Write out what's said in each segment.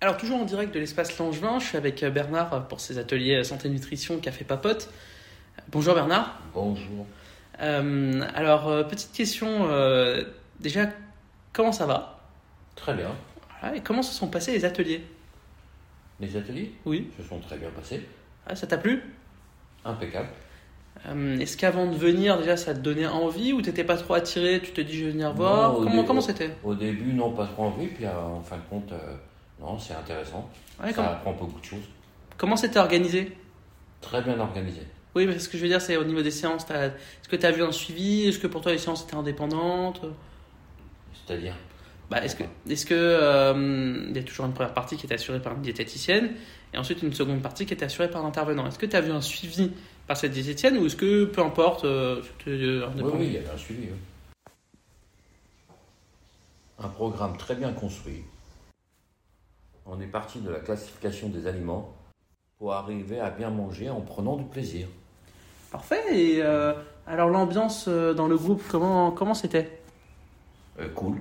Alors, toujours en direct de l'espace Langevin, je suis avec euh, Bernard pour ses ateliers euh, santé nutrition Café Papote. Bonjour Bernard. Bonjour. Euh, alors, petite question. euh, déjà, comment ça va? Très bien. Voilà, Et comment se sont passés les ateliers? Les ateliers? Oui. se sont très bien passés. Ah, Ça t'a plu? Impeccable. Euh, Est-ce qu'avant de venir, déjà, ça te donnait envie ou t'étais pas trop attiré? Tu te dis, je vais venir voir? Non, Comment c'était? Au début, non, pas trop envie. Puis en fin de compte, non, c'est intéressant. Ouais, Ça apprend beaucoup de choses. Comment c'était organisé? Très bien organisé. Oui, mais ce que je veux dire, c'est au niveau des séances. Est-ce que tu as vu un suivi? Est-ce que pour toi, les séances étaient indépendantes? C'est-à-dire? Bah, est-ce que, est-ce que euh, il y a toujours une première partie qui est assurée par une diététicienne et ensuite une seconde partie qui est assurée par l'intervenant? Est-ce que tu as vu un suivi par cette diététicienne ou est-ce que peu importe, euh, c'était Oui, oui, il y avait un suivi. oui. Un programme très bien construit. On est parti de la classification des aliments pour arriver à bien manger en prenant du plaisir. Parfait. Et euh, alors l'ambiance euh, dans le groupe, comment comment c'était? Euh, cool.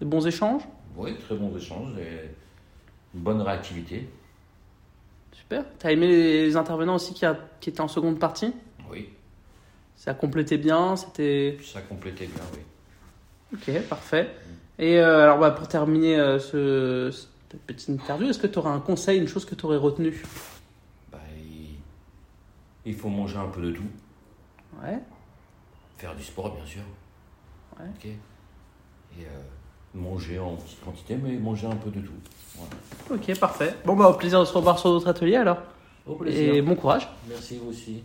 De bons échanges? Oui, très bons échanges et une bonne réactivité. Super. T'as aimé les intervenants aussi qui, a- qui étaient en seconde partie? Oui, Ça complétait bien, c'était. ça complétait bien, oui. Ok, parfait. Et euh, alors bah, pour terminer euh, ce, cette petite interview, est-ce que tu aurais un conseil, une chose que tu aurais retenue? Bah, il... faut manger un peu de tout. Ouais. Faire du sport, bien sûr. Ouais. Ok. Et euh, manger en petite quantité, mais manger un peu de tout. Voilà. Ok, parfait. Bon bah au plaisir de se revoir sur d'autres ateliers alors. Au plaisir. Et bon courage. Merci vous aussi.